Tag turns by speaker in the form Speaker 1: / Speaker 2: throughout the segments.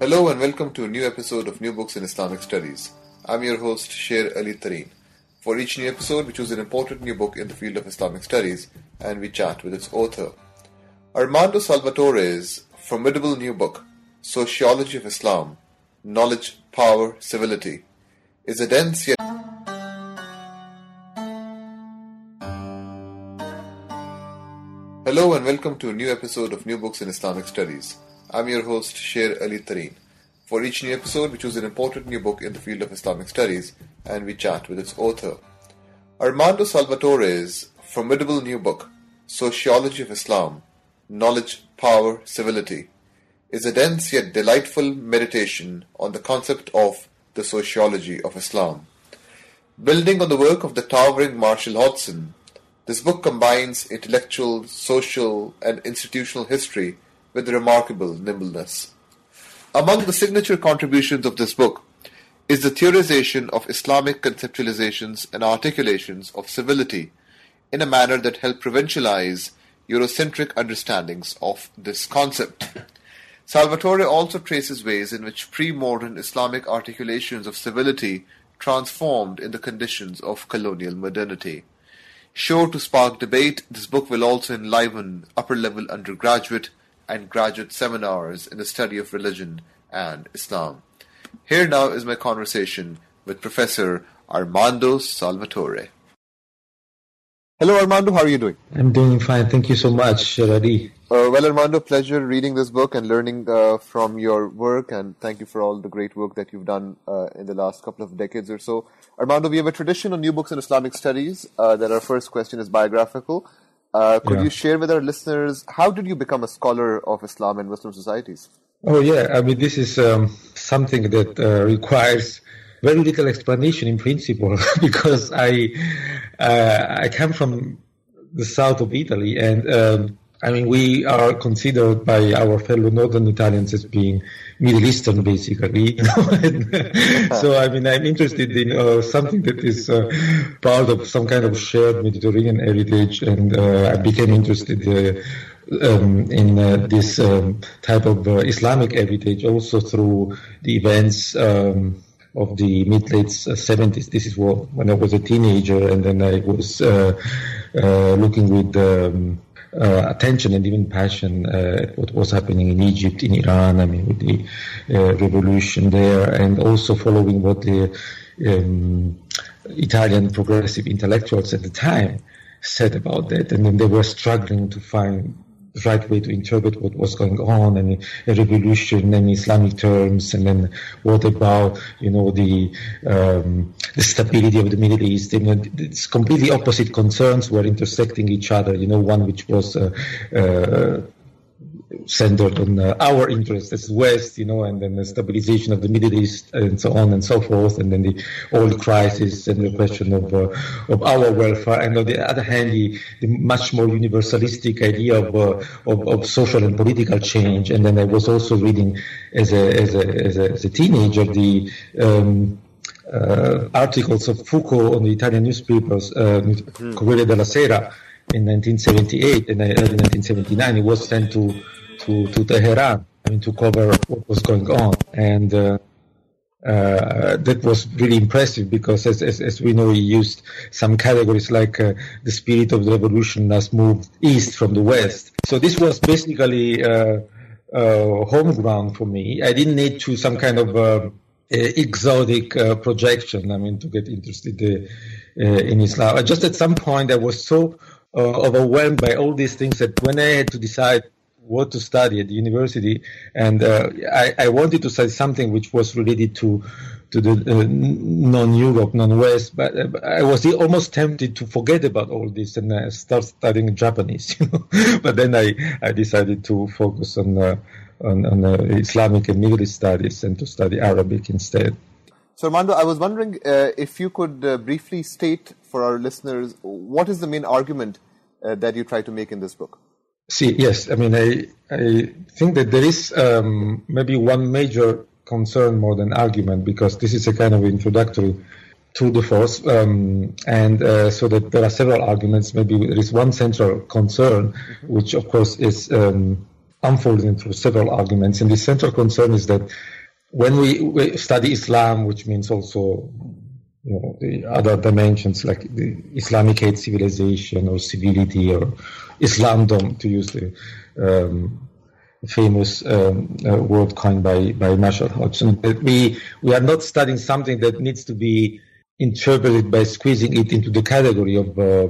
Speaker 1: Hello and welcome to a new episode of New Books in Islamic Studies. I'm your host Sher Ali Tareen. For each new episode, we choose an important new book in the field of Islamic studies and we chat with its author. Armando Salvatore's formidable new book, Sociology of Islam Knowledge, Power, Civility, is a dense yet Hello and welcome to a new episode of New Books in Islamic Studies. I'm your host, Sher Ali Tareen. For each new episode, we choose an important new book in the field of Islamic studies and we chat with its author. Armando Salvatore's formidable new book, Sociology of Islam Knowledge, Power, Civility, is a dense yet delightful meditation on the concept of the sociology of Islam. Building on the work of the towering Marshall Hodgson, this book combines intellectual, social, and institutional history with remarkable nimbleness. Among the signature contributions of this book is the theorization of Islamic conceptualizations and articulations of civility in a manner that help provincialize Eurocentric understandings of this concept. Salvatore also traces ways in which pre-modern Islamic articulations of civility transformed in the conditions of colonial modernity. Sure to spark debate, this book will also enliven upper-level undergraduate and graduate seminars in the study of religion and Islam. Here now is my conversation with Professor Armando Salvatore. Hello, Armando. How are you doing?
Speaker 2: I'm doing fine. Thank you so much, Sher Ali.
Speaker 1: Uh, well, Armando, pleasure reading this book and learning uh, from your work, and thank you for all the great work that you've done uh, in the last couple of decades or so. Armando, we have a tradition on New Books in Islamic Studies uh, that our first question is biographical. Uh, could
Speaker 2: Yeah.
Speaker 1: you share with our listeners how did you become a scholar of Islam and Muslim societies?
Speaker 2: Oh, yeah. I mean, this is um, something that uh, requires very little explanation in principle because I uh, I come from the south of Italy, and um, I mean, we are considered by our fellow northern Italians as being Middle Eastern, basically. so, I mean, I'm interested in uh, something that is uh, part of some kind of shared Mediterranean heritage, and uh, I became interested. Uh, um, in uh, this um, type of uh, Islamic heritage, also through the events um, of the mid late seventies. This is what, when I was a teenager, and then I was uh, uh, looking with. Uh, attention and even passion uh, at what was happening in Egypt, in Iran, I mean, with the uh, revolution there, and also following what the um, Italian progressive intellectuals at the time said about that. And then they were struggling to find right way to interpret what was going on and a revolution in Islamic terms. And then what about, you know, the, um, the stability of the Middle East? You know, it's completely opposite concerns were intersecting each other. You know, one which was, uh, uh, centered on uh, our interests as West, you know, and then the stabilization of the Middle East and so on and so forth, and then the oil crisis and the question of uh, of our welfare, and on the other hand, the, the much more universalistic idea of, uh, of of social and political change. And then I was also reading as a as a as a, as a teenager the um, uh, articles of Foucault on the Italian newspapers, uh, Corriere della Sera, in 1978 and uh, early 1979. He was sent to, to, to Tehran, I mean, to cover what was going on. And uh, uh, that was really impressive because, as, as, as we know, he used some categories like uh, the spirit of the revolution has moved east from the west. So this was basically uh, uh, home ground for me. I didn't need to some kind of uh, exotic projection. I mean, to get interested in Islam. Just at some point, I was so uh, overwhelmed by all these things that when I had to decide what to study at the university, and uh, I, I, wanted to study something which was related to to the uh, non-Europe, non-West, but uh, I was almost tempted to forget about all this and uh, start studying Japanese. You know? but then I, I decided to focus on uh, on, on Islamic and Middle East studies and to study Arabic instead.
Speaker 1: So, Armando, I was wondering uh, if you could uh, briefly state for our listeners what is the main argument uh, that you try to make in this book.
Speaker 2: See, yes, I mean, I I think that there is um, maybe one major concern more than argument because this is a kind of introductory to the force, um, and uh, so that there are several arguments. Maybe there is one central concern, mm-hmm. which of course is um, unfolding through several arguments, and the central concern is that when we, we study Islam, which means also you know, the other dimensions like the Islamicate civilization or civility or Islamdom, to use the um, famous um, uh, word coined by, by Marshall Hodgson. We, we are not studying something that needs to be interpreted by squeezing it into the category of uh,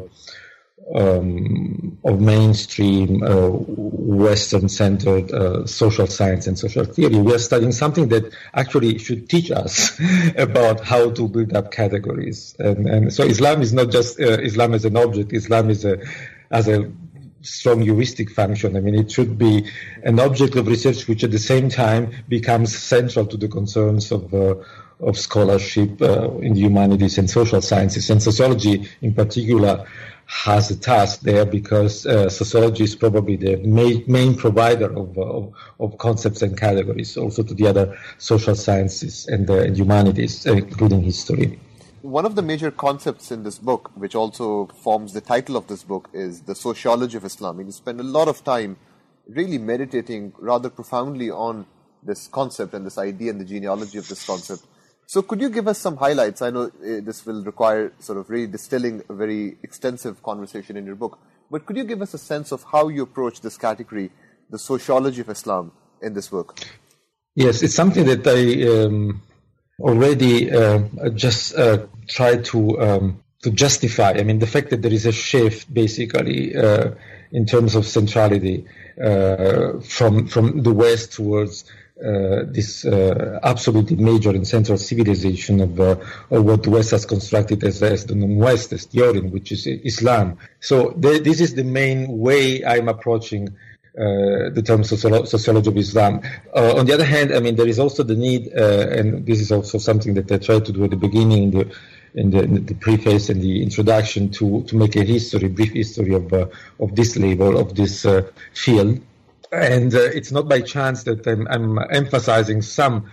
Speaker 2: um, of mainstream uh, Western-centered uh, social science and social theory. We are studying something that actually should teach us about how to build up categories. And, and so Islam is not just uh, Islam as an object. Islam is a as a strong heuristic function. I mean, it should be an object of research which at the same time becomes central to the concerns of uh, of scholarship uh, in the humanities and social sciences and sociology in particular has a task there because uh, sociology is probably the main, main provider of, of, of, concepts and categories, also to the other social sciences and, uh, humanities, uh, including history.
Speaker 1: One of the major concepts in this book, which also forms the title of this book, is the sociology of Islam. You spend a lot of time really meditating rather profoundly on this concept and this idea and the genealogy of this concept. So, could you give us some highlights? I know uh, this will require sort of really distilling a very extensive conversation in your book, but could you give us a sense of how you approach this category, the sociology of Islam, in this work?
Speaker 2: Yes, it's something that I um, already uh, just uh, tried to um, to justify. I mean, the fact that there is a shift, basically, uh, in terms of centrality uh, from from the West towards uh, this uh, absolutely major and central civilization of, uh, of what the West has constructed as, as the non-West, as the Orient, which is Islam. So the, this is the main way I'm approaching uh, the term sociolo- sociology of Islam. Uh, on the other hand, I mean, there is also the need, uh, and this is also something that I tried to do at the beginning in the, in the, in the preface and the introduction to, to make a history, brief history of, of this label, of this field and uh, it's not by chance that I'm, I'm emphasizing some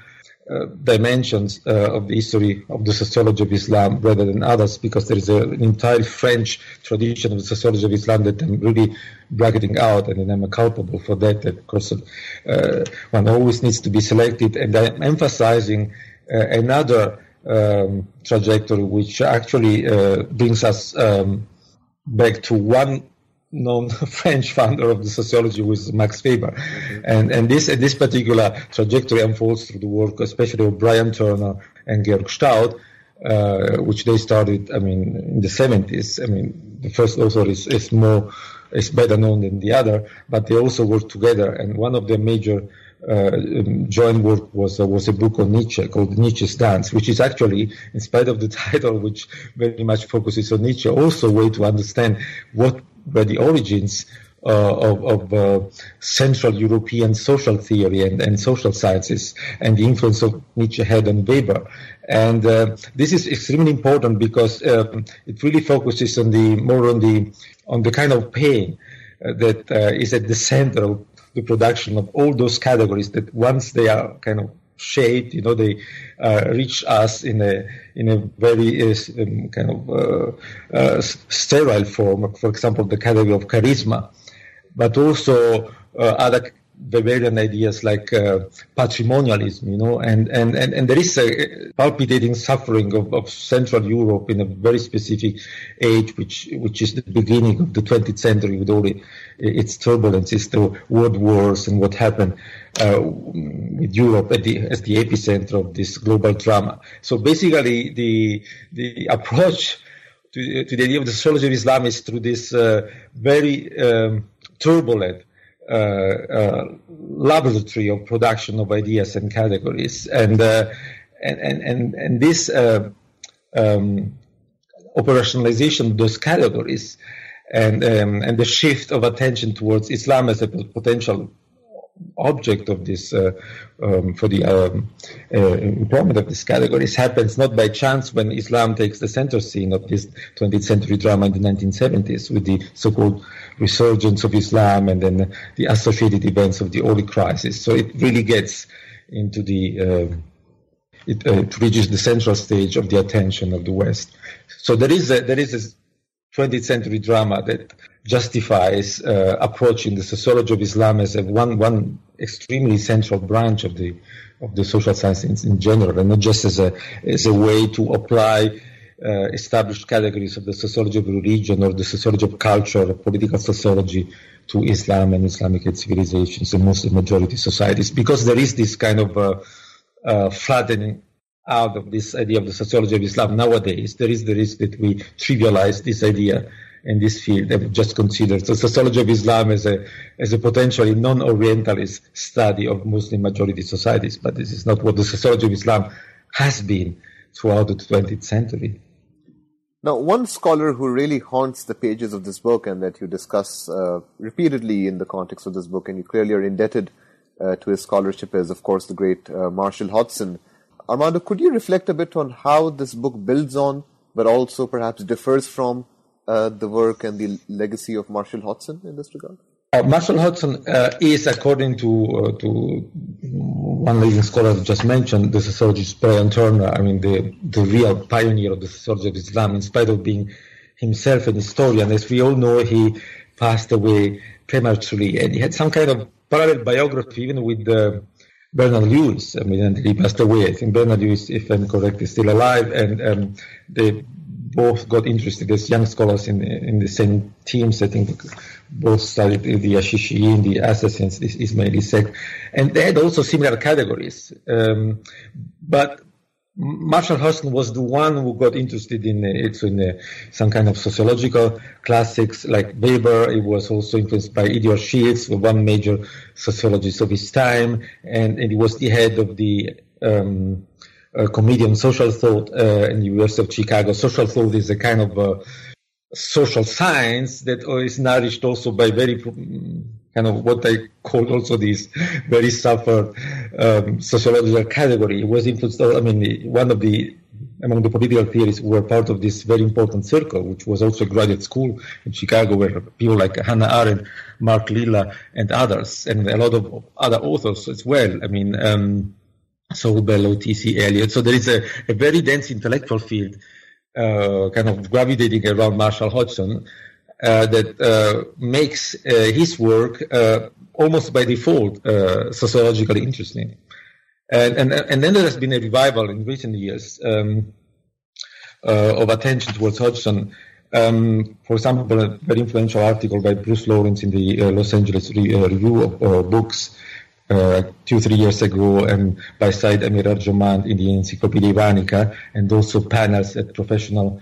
Speaker 2: uh, dimensions uh, of the history of the sociology of Islam rather than others, because there is a, an entire French tradition of the sociology of Islam that I'm really bracketing out, and I'm culpable for that. Of course, uh, one always needs to be selected, and I'm emphasizing uh, another um, trajectory which actually uh, brings us um, back to one known French founder of the sociology was Max Weber. Mm-hmm. And, and this, this particular trajectory unfolds through the work, especially of Brian Turner and Georg Stauth, uh, which they started, I mean, in the 70s. I mean, the first author is, is more, is better known than the other, but they also worked together. And one of their major uh, um, joint work was uh, was a book on Nietzsche called Nietzsche's Dance, which is actually, in spite of the title, which very much focuses on Nietzsche, also a way to understand what were the origins uh, of, of uh, Central European social theory and, and, social sciences and the influence of Nietzsche had on Weber. And uh, this is extremely important because um, it really focuses on the more on the on the kind of pain uh, that uh, is at the center of the production of all those categories that once they are kind of shaped, you know, they uh, reach us in a in a very uh, um, kind of uh, uh, sterile form. For example, the category of charisma, but also uh, other Weberian ideas like uh, patrimonialism, you know, and, and, and, and there is a palpitating suffering of, of Central Europe in a very specific age, which which is the beginning of the 20th century with all the, its turbulences, the world wars, and what happened uh, with Europe the, as the epicenter of this global drama. So basically, the the approach to, to the idea of the sociology of Islam is through this uh, very um, turbulent laboratory of production of ideas and categories, and uh, and, and and and this uh, um, operationalization of those categories and um, and the shift of attention towards Islam as a potential object of this uh, um, for the um, uh, employment of these categories happens not by chance when Islam takes the center scene of this 20th century drama in the 1970s with the so-called resurgence of Islam and then the associated events of the oil crisis. So it really gets into the uh, it, uh, it, reaches the central stage of the attention of the West. So there is a, there is a 20th century drama that justifies uh, approaching the sociology of Islam as a one one extremely central branch of the of the social sciences in, general, and not just as a as a way to apply uh, established categories of the sociology of religion or the sociology of culture or political sociology to Islam and Islamic civilizations and Muslim majority societies, because there is this kind of uh, uh, flattening out of this idea of the sociology of Islam nowadays. There is the risk that we trivialize this idea in this field that just considers the sociology of Islam as a as a potentially non-Orientalist study of Muslim majority societies, but this is not what the sociology of Islam has been throughout the 20th century.
Speaker 1: Now, one scholar who really haunts the pages of this book and that you discuss uh, repeatedly in the context of this book, and you clearly are indebted uh, to his scholarship, is of course the great uh, Marshall Hodgson. Armando, could you reflect a bit on how this book builds on, but also perhaps differs from uh, the work and the legacy of Marshall Hodgson in this regard?
Speaker 2: Uh, Marshall Hodgson uh, is, according to uh, to one leading scholar I just mentioned, the sociologist Brian Turner. I mean, the the real pioneer of the sociology of Islam, in spite of being himself an historian. As we all know, he passed away prematurely, and he had some kind of parallel biography, even with uh, Bernard Lewis. I mean, and he passed away. I think Bernard Lewis, if I'm correct, is still alive, and um, they both got interested as young scholars in in the same teams. I think both studied the Ashishiyin, the Assassins, this Ismaili sect, and they had also similar categories. Um, but Marshall Hodgson was the one who got interested in it in uh, some kind of sociological classics like Weber. He was also influenced by Edward Shils, one major sociologist of his time, and, and he was the head of the um, Committee on Social Thought uh, in the University of Chicago. Social thought is a kind of uh, social science that is nourished also by very kind of what I call also this very suffered um, sociological category. It was influenced, I mean, one of the among the political theorists who were part of this very important circle, which was also a graduate school in Chicago, where people like Hannah Arendt, Mark Lilla, and others, and a lot of other authors as well. I mean, um, Saul Bellow, T.S. Eliot. So there is a, a very dense intellectual field uh, kind of gravitating around Marshall Hodgson uh, that uh, makes uh, his work uh, almost by default uh, sociologically interesting. And, and, and then there has been a revival in recent years um, of attention towards Hodgson. Um, for example, a very influential article by Bruce Lawrence in the Los Angeles Re- Review of Books uh, two, three years ago, and by Said Amir Arjomand in the Encyclopedia Iranica, and also panels at professional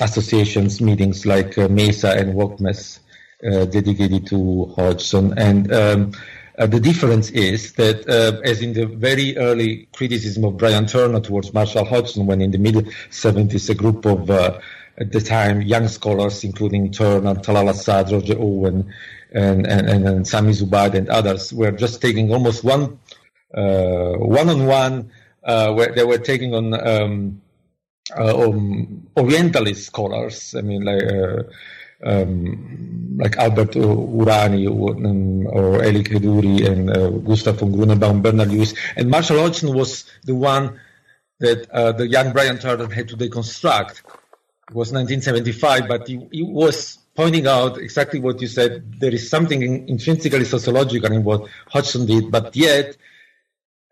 Speaker 2: associations, meetings like uh, MESA and WOCMES uh, dedicated to Hodgson. And um, uh, the difference is that, uh, as in the very early criticism of Brian Turner towards Marshall Hodgson, when in the mid 70s a group of uh, at the time young scholars, including Turner, Talal Asad, Roger Owen, and, and, and Sami Zubaida and others were just taking almost one uh, one-on-one uh, where they were taking on um, uh, um, Orientalist scholars. I mean, like uh, um, like Albert Hourani or, um, or Elie Kedourie and uh, Gustav von Grunebaum, Bernard Lewis, and Marshall Hodgson was the one that uh, the young Brian Turner had to deconstruct. It was 1975, but he, he was pointing out exactly what you said. There is something intrinsically sociological in what Hodgson did, but yet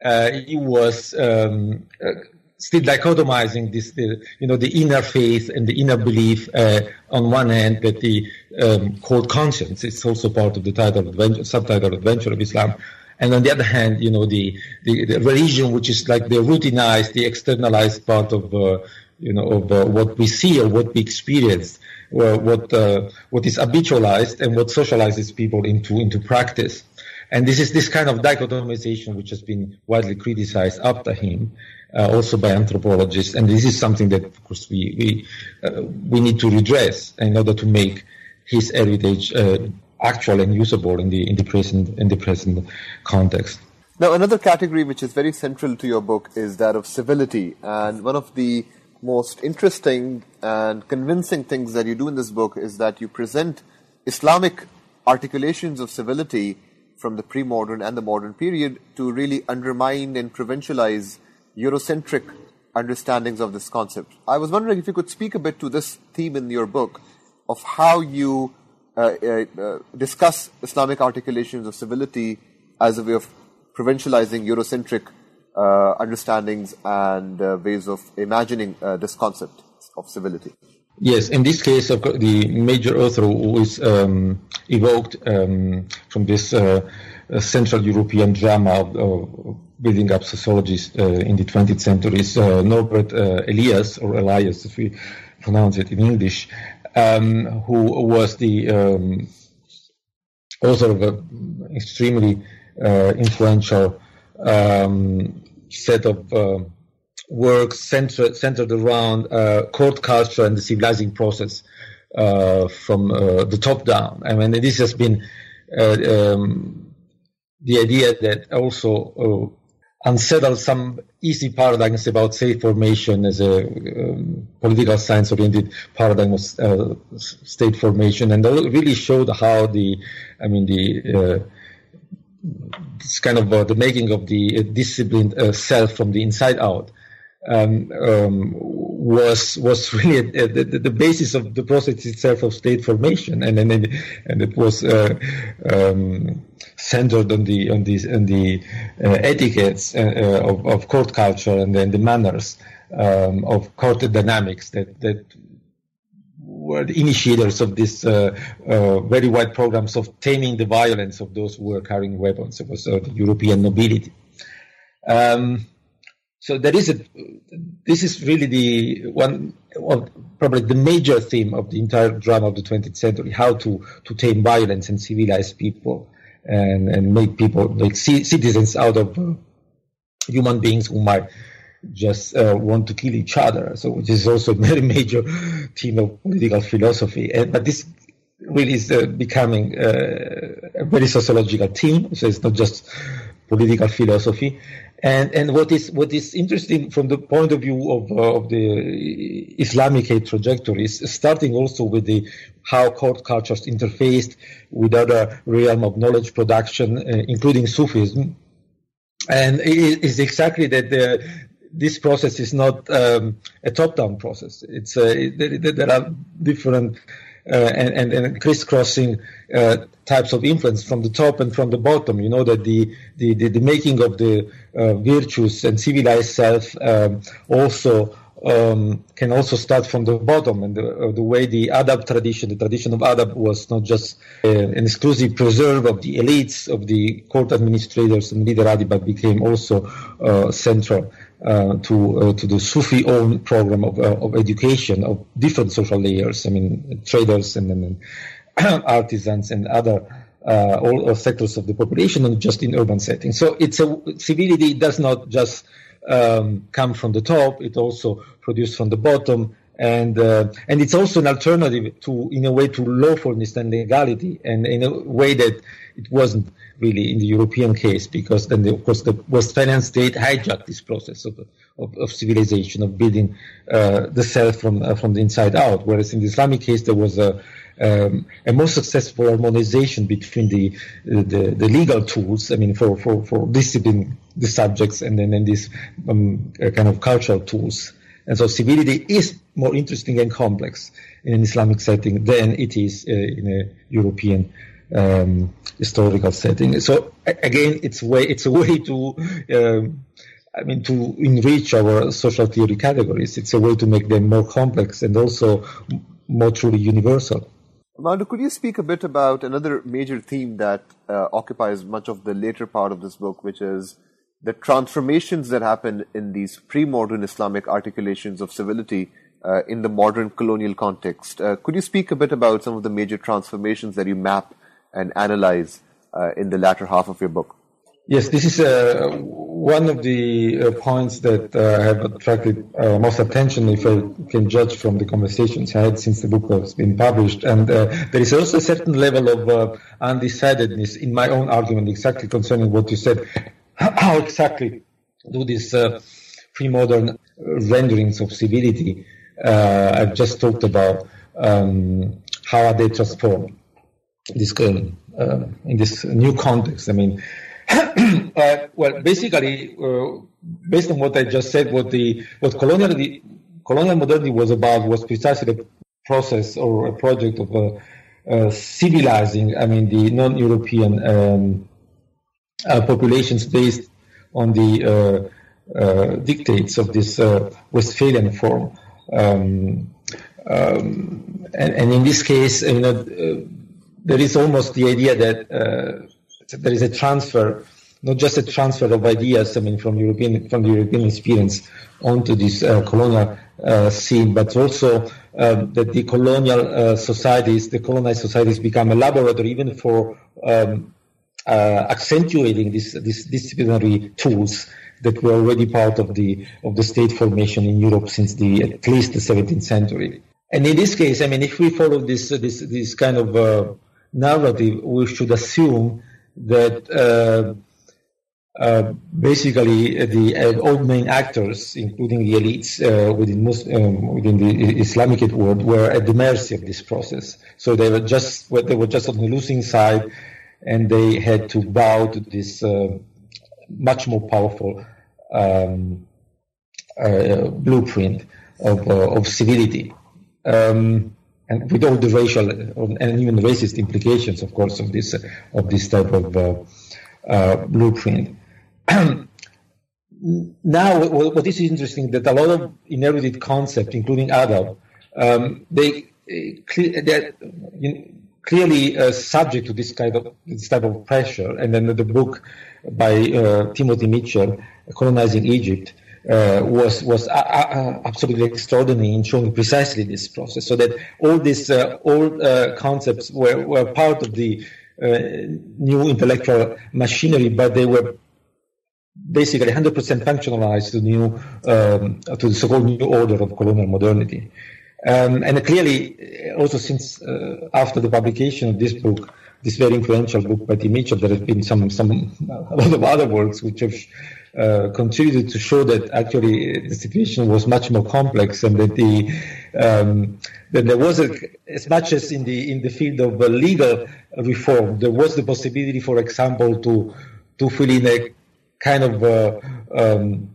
Speaker 2: uh, he was um, uh, still dichotomizing this, you know, the inner faith and the inner belief uh, on one hand that the um, called conscience is also part of the title adventure, subtitle adventure of Islam. And on the other hand, you know, the, the, the religion, which is like the routinized, the externalized part of, uh, you know, of uh, what we see or what we experience what uh, what is habitualized and what socializes people into into practice. And this is this kind of dichotomization which has been widely criticized after him, uh, also by anthropologists. And this is something that, of course, we we uh, we need to redress in order to make his heritage uh, actual and usable in the in the present in the present context.
Speaker 1: Now, another category which is very central to your book is that of civility, and one of the most interesting and convincing things that you do in this book is that you present Islamic articulations of civility from the pre-modern and the modern period to really undermine and provincialize Eurocentric understandings of this concept. I was wondering if you could speak a bit to this theme in your book of how you uh, uh, uh discuss Islamic articulations of civility as a way of provincializing Eurocentric understandings and uh, ways of imagining uh, this concept of civility.
Speaker 2: Yes, in this case, the major author who is um, evoked um, from this uh, Central European drama of, of building up sociologies uh, in the 20th century is uh, Norbert Elias, or Elias, if we pronounce it in English, um, who was the um, author of an extremely influential um, set of uh, works centered, centered around uh, court culture and the civilizing process uh, from uh, the top down. I mean, this has been uh, um, the idea that also uh, unsettled some easy paradigms about state formation as a um, political science oriented paradigm of state formation and really showed how the, I mean, the it's kind of uh, the making of the uh, disciplined uh, self from the inside out um, um, was was really the, the, the, basis of the process itself of state formation, and and and it was uh, um, centered on the on these on the uh, etiquettes uh, of, of court culture and then the manners um, of court dynamics that that were the initiators of this uh, uh, very wide programs of taming the violence of those who were carrying weapons. It was uh, the European nobility. Um, so there is a, this is really the one, well, probably the major theme of the entire drama of the 20th century, how to, to tame violence and civilize people and, and make people, like citizens out of uh, human beings who might just uh, want to kill each other. So, which is also a very major theme of political philosophy. And, but this really is uh, becoming uh, a very sociological theme. So it's not just political philosophy. And and what is what is interesting from the point of view of uh, of the Islamicate trajectory is starting also with the how court cultures interfaced with other realm of knowledge production, uh, including Sufism, and it is exactly that the this process is not um, a top-down process. It's uh, there, there, are different uh, and, and, and, crisscrossing uh, types of influence from the top and from the bottom. You know that the the, the, the making of the uh, virtues and civilized self um, also. Um, can also start from the bottom, and the, uh, the, way the adab tradition, the tradition of adab, was not just uh, an exclusive preserve of the elites, of the court administrators and literati, but became also central uh, to uh, to the Sufi own program of, uh, of education of different social layers. I mean, traders and, and artisans and other uh, all, all, sectors of the population, not just in urban settings. So it's a civility does not just um, come from the top; it also produced from the bottom. And uh, and it's also an alternative to, in a way, to lawfulness and legality, and in a way that it wasn't really in the European case, because then, the, of course, the Westphalian state hijacked this process of, of, of civilization, of building uh, the self from, uh, from the inside out. Whereas in the Islamic case, there was a, um, a more successful harmonization between the, the, the legal tools, I mean, for, for, for disciplining the subjects, and then and these um, uh, kind of cultural tools. And so civility is more interesting and complex in an Islamic setting than it is uh, in a European um, historical setting. So again, it's way it's a way to um, I mean to enrich our social theory categories. It's a way to make them more complex and also more truly universal.
Speaker 1: Armando, could you speak a bit about another major theme that uh, occupies much of the later part of this book, which is the transformations that happen in these pre-modern Islamic articulations of civility uh, in the modern colonial context. Uh, could you speak a bit about some of the major transformations that you map and analyze uh, in the latter half of your book?
Speaker 2: Yes, this is uh, one of the uh, points that uh, have attracted most attention, if I can judge from the conversations I had since the book has been published. And there is also a certain level of undecidedness in my own argument, exactly concerning what you said. How exactly do these pre-modern renderings of civility I've just talked about, um, how are they transformed? This um, in this new context, I mean, uh, well, basically, uh, based on what I just said, what the what colonial the, colonial modernity was about was precisely the process or a project of uh, uh civilizing. I mean, the non-European um, uh, populations based on the uh, dictates of this Westphalian form. Um, um, and, and, in this case, you know, there is almost the idea that there is a transfer, not just a transfer of ideas, I mean, from European from the European experience onto this uh, colonial uh, scene, but also um, that the colonial uh, societies, the colonized societies, become a laboratory even for um, uh, accentuating these disciplinary tools that were already part of the of the state formation in Europe since the at least the 17th century. And in this case, I mean, if we follow this this this kind of uh, narrative, we should assume that uh, uh, basically the uh, all main actors, including the elites uh, within Muslim, um, within the Islamic world, were at the mercy of this process. So they were just they were just on the losing side, and they had to bow to this uh, much more powerful um, uh, blueprint of of civility. Um, and with all the racial and even racist implications, of course, of this of this type of uh, uh, blueprint. now, what is interesting that a lot of inherited concepts, including adab, um, they they're clearly uh, subject to this kind of this type of pressure. And then the book by uh, Timothy Mitchell, "Colonizing Egypt," uh, was was uh, uh, absolutely extraordinary in showing precisely this process. So that all these uh, old uh, concepts were, were part of the uh, new intellectual machinery, but they were basically 100% functionalized to new um, to the so-called new order of colonial modernity. Um, and clearly, also since after the publication of this book, this very influential book by Tim Mitchell, there have been some some a lot of other works which have uh, contributed to show that actually the situation was much more complex and that the um, that there was a, as much as in the in the field of uh, legal reform. There was the possibility for example to to fill in a kind of uh, um,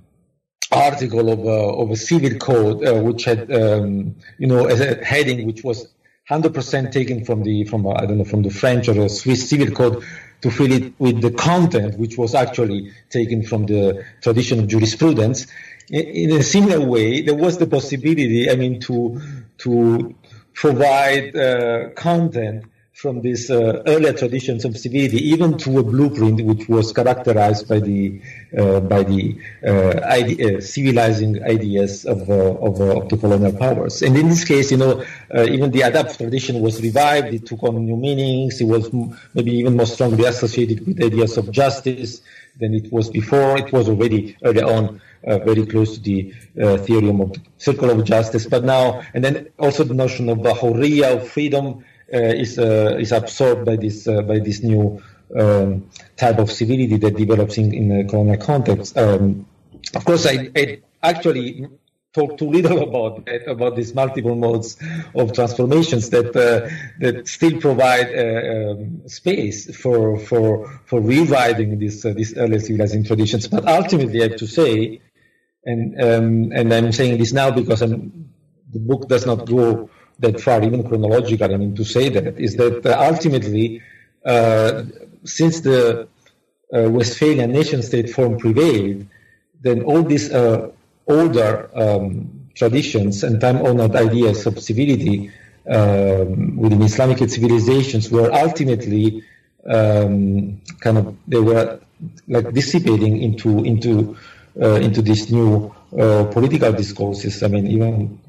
Speaker 2: article of, uh, of a civil code uh, which had um, you know a heading which was 100% taken from the from I don't know from the French or the Swiss civil code to fill it with the content, which was actually taken from the tradition of jurisprudence. In, a similar way, there was the possibility, I mean, to to provide uh, content from these uh, earlier traditions of civility, even to a blueprint which was characterized by the uh, by the uh, idea, uh, civilizing ideas of, uh, of, uh, of, the colonial powers. And in this case, you know, even the adab tradition was revived. It took on new meanings. It was maybe even more strongly associated with ideas of justice than it was before. It was already early on. Very close to the theorem of the circle of justice. But now, and then also the notion of the hurriya, of freedom, is uh, is absorbed by this uh, by this new um, type of civility that develops in, in a colonial context. Um, of course, I, I actually talk too little about that, about these multiple modes of transformations that uh, that still provide uh, um, space for for for rewriting these uh, these early civilizing traditions. But ultimately, I have to say, and um, and I'm saying this now because I'm, the book does not go that far, even chronologically, I mean, to say that, is that uh, ultimately, uh, since the uh, Westphalian nation state form prevailed, then all these older um, traditions and time honored ideas of civility um, within Islamic civilizations were ultimately um, kind of, they were like dissipating into, into, uh, into these new uh, political discourses. I mean, even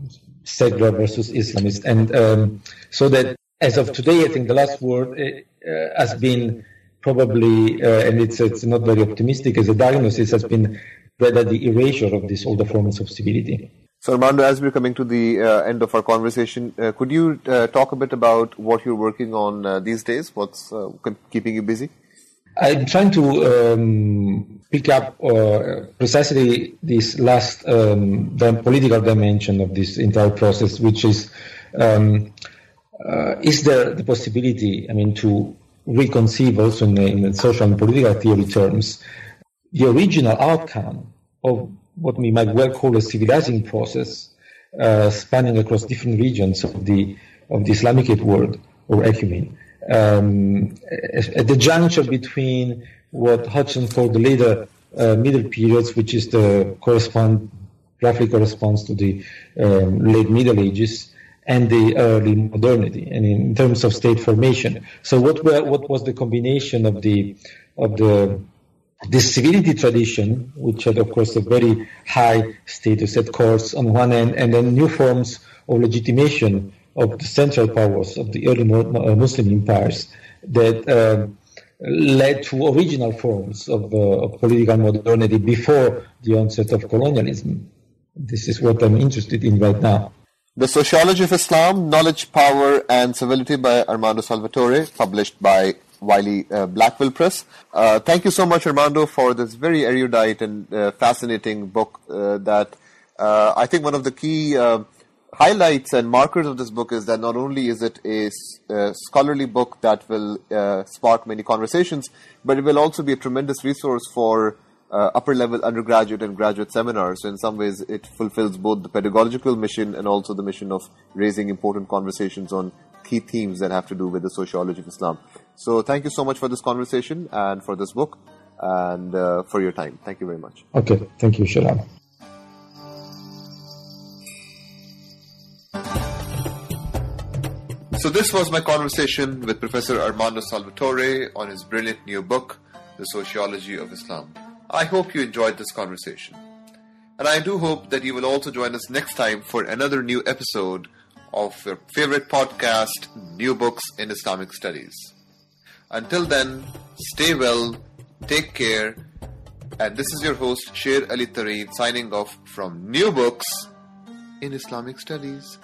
Speaker 2: secular versus Islamist. And um, so that as of today, I think the last word uh, has been probably, uh, and it's, it's not very optimistic as a diagnosis, has been rather the erasure of these older forms of civility.
Speaker 1: So, Armando, as we're coming to the uh, end of our conversation, uh, could you uh, talk a bit about what you're working on uh, these days? What's uh, keeping you busy?
Speaker 2: I'm trying to um, pick up uh, precisely this last um, political dimension of this entire process, which is um, is there the possibility, I mean, to reconceive also in, in social and political theory terms the original outcome of what we might well call a civilizing process uh, spanning across different regions of the of the Islamic world or ecumene. Um, at the juncture between what Hodgson called the later uh, middle periods, which is the correspond roughly corresponds to the um, late Middle Ages, and the early modernity, and in terms of state formation. So, what were, what was the combination of the of the this civility tradition, which had, of course, a very high status at courts on one end, and then new forms of legitimation of the central powers of the early uh, Muslim empires that uh, led to original forms of, uh, of, political modernity before the onset of colonialism. This is what I'm interested in right now.
Speaker 1: The Sociology of Islam, Knowledge, Power and Civility by Armando Salvatore, published by Wiley uh, Blackwell Press. Uh, thank you so much, Armando, for this very erudite and uh, fascinating book. Uh, that uh, I think one of the key highlights and markers of this book is that not only is it a, a uh, scholarly book that will uh, spark many conversations, but it will also be a tremendous resource for uh, upper level undergraduate and graduate seminars. So, in some ways, it fulfills both the pedagogical mission and also the mission of raising important conversations on key themes that have to do with the sociology of Islam. So thank you so much for this conversation and for this book and uh, for your time. Thank you very much.
Speaker 2: Okay. Thank you, Shalom.
Speaker 1: So this was my conversation with Professor Armando Salvatore on his brilliant new book, The Sociology of Islam. I hope you enjoyed this conversation. And I do hope that you will also join us next time for another new episode of your favorite podcast, New Books in Islamic Studies. Until then, stay well, take care, and this is your host, Sher Ali Tareen, signing off from New Books in Islamic Studies.